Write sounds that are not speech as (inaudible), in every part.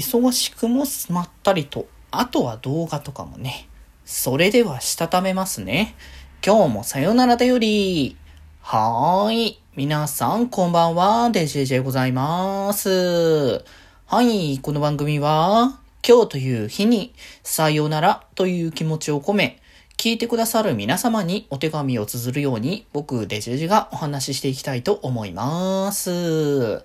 忙しくもまったりと、あとは動画とかもね。それではしたためますね。今日もさよならだより。はーい。皆さんこんばんは。デジェジェございます。はい。この番組は、今日という日に、さよならという気持ちを込め、聞いてくださる皆様にお手紙を綴るように、僕、デジェジがお話ししていきたいと思います。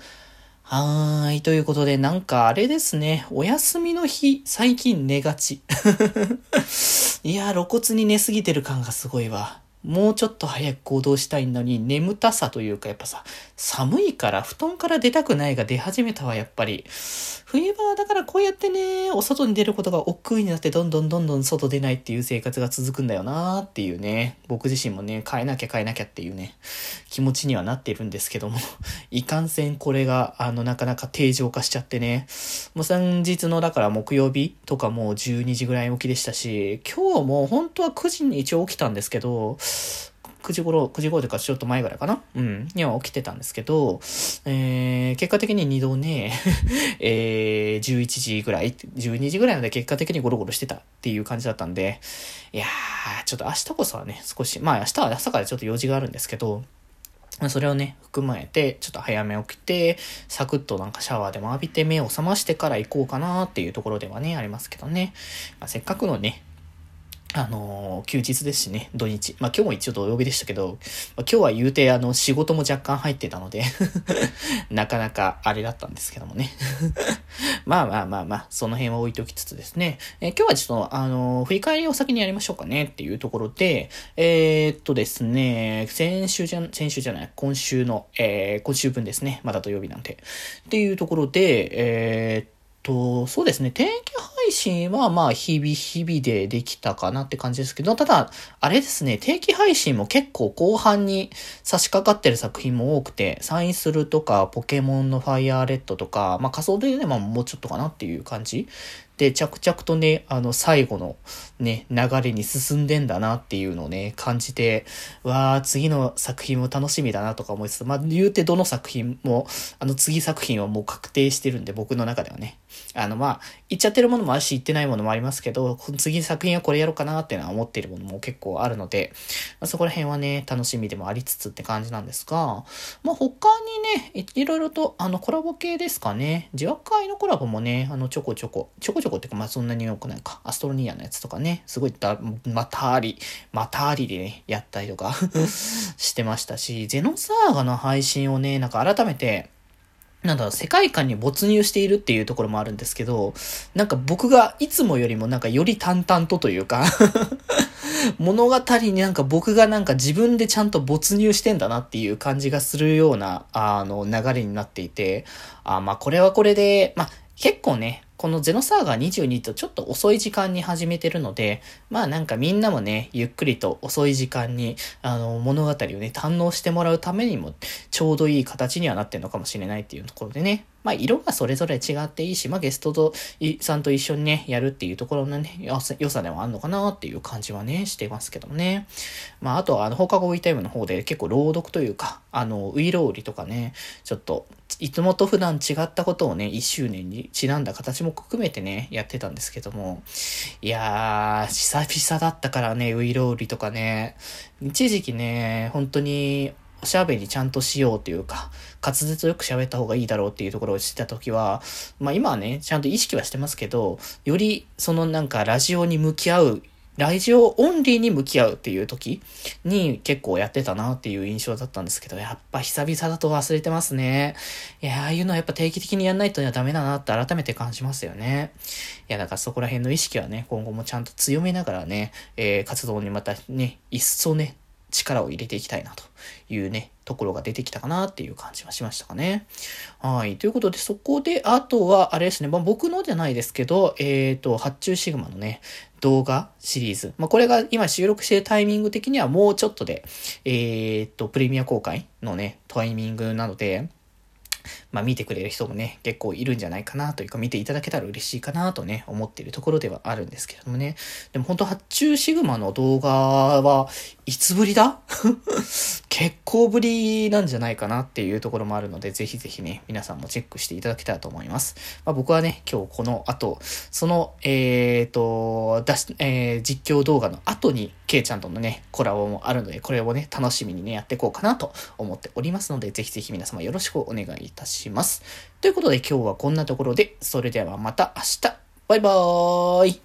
はーい。ということで、なんかあれですね。お休みの日、最近寝がち。(laughs) いや、露骨に寝すぎてる感がすごいわ。もうちょっと早く行動したいのに、眠たさというか、やっぱさ、寒いから布団から出たくないが出始めたわ、やっぱり。冬場だからこうやってね、お外に出ることが億劫になってどんどんどんどん外出ないっていう生活が続くんだよなーっていうね、僕自身もね、変えなきゃ変えなきゃっていうね、気持ちにはなっているんですけども、(laughs) いかんせんこれが、あの、なかなか定常化しちゃってね、もう先日のだから木曜日とかもう12時ぐらい起きでしたし、今日も本当は9時に一応起きたんですけど、9時頃、9時頃というかちょっと前ぐらいかな？うん。には起きてたんですけど、えー、結果的に2度ね、(laughs) えー、11時ぐらい、12時ぐらいまで結果的にゴロゴロしてたっていう感じだったんで、いやー、ちょっと明日こそはね、少し、まあ明日は朝からちょっと用事があるんですけど、それをね、含まえて、ちょっと早め起きて、サクッとなんかシャワーでも浴びて目を覚ましてから行こうかなっていうところではね、ありますけどね。まあ、せっかくのね、あのー、休日ですしね、土日。まあ、今日も一応土曜日でしたけど、まあ、今日は言うて、あの、仕事も若干入ってたので (laughs) なかなかあれだったんですけどもね (laughs) まあまあまあまあ、その辺は置いておきつつですね、えー、今日はちょっと、あのー、振り返りを先にやりましょうかねっていうところで、え、っとですね、先週じゃ、先週じゃない、今週の、えー、今週分ですね、まだ土曜日なんで。っていうところで、え、っと、そうですね、定期配信はまあ日々日々でできたかなって感じですけど、ただ、あれですね、定期配信も結構後半に差し掛かってる作品も多くて、サインするとか、ポケモンのファイアーレッドとか、まあ仮想でね、まあもうちょっとかなっていう感じで、着々とね、あの、最後のね、流れに進んでんだなっていうのをね、感じて、わー、次の作品も楽しみだなとか思いつつ、まあ、言うてどの作品も、あの、次作品はもう確定してるんで、僕の中ではね。あの、まあ、言っちゃってるものもあるし、言ってないものもありますけど、次作品はこれやろうかなっていうのは思っているものも結構あるので、まあ、そこら辺はね、楽しみでもありつつって感じなんですが、まあ、他にね、いろいろと、あの、コラボ系ですかね。自話会のコラボもね、あの、ちょこちょこ、ちょこちょこってか、まあそんなに多くないか。アストロニアのやつとかね、すごいだ、またあり、またありでね、やったりとか (laughs) してましたし、ゼノサーガの配信をね、なんか改めて、なんだろ、世界観に没入しているっていうところもあるんですけど、なんか僕がいつもよりもなんかより淡々とというか (laughs) 物語になんか僕がなんか自分でちゃんと没入してんだなっていう感じがするような、あの、流れになっていて、あまあこれはこれで、まあ結構ね、このゼノサーガー22とちょっと遅い時間に始めてるので、まあなんかみんなもね、ゆっくりと遅い時間に、あの、物語をね、堪能してもらうためにも、ちょうどいい形にはなってるのかもしれないっていうところでね、まあ、色がそれぞれ違っていいし、まあ、ゲストとさんと一緒にね、やるっていうところのね、良さでもあるのかなっていう感じはね、してますけどもね。まあ、あとは、あの、放課後ウィータイムの方で結構朗読というか、あの、ウイロウリとかね、ちょっと、いつもと普段違ったことをね、1周年にちなんだ形も含めてね、やってたんですけども、いやー、久々だったからね、ウイロウリとかね、一時期ね、本当に、おしゃべりちゃんとしようというか、滑舌よく喋った方がいいだろうっていうところを知ったときは、まあ今はね、ちゃんと意識はしてますけど、よりそのなんかラジオに向き合うラジオオンリーに向き合うっていう時に結構やってたなっていう印象だったんですけど、やっぱ久々だと忘れてますね。いや、ああいうのはやっぱ定期的にやんないとダメだなって改めて感じますよね。いや、だからそこら辺の意識はね、今後もちゃんと強めながらね、えー、活動にまたね、一層ね、力を入れていきたいなというね、ところが出てきたかなっていう感じはしましたかね。はい。ということで、そこで、あとは、あれですね、まあ、僕のじゃないですけど、えっ、ー、と、発注シグマのね、動画シリーズ。まあ、これが今収録しているタイミング的にはもうちょっとで、えっ、ー、と、プレミア公開のね、タイミングなので、まあ見てくれる人もね、結構いるんじゃないかなというか、見ていただけたら嬉しいかなとね、思っているところではあるんですけれどもね。でも本当発注シグマの動画はいつぶりだ？(laughs) 結構ぶりなんじゃないかなっていうところもあるので、ぜひぜひね、皆さんもチェックしていただけたらと思います。まあ、僕はね、今日この後、その、えっ、ー、と、出し、えー、実況動画の後に、ケイちゃんとのね、コラボもあるので、これをね、楽しみにね、やっていこうかなと思っておりますので、ぜひぜひ皆様よろしくお願いいたします。ということで今日はこんなところで、それではまた明日、バイバーイ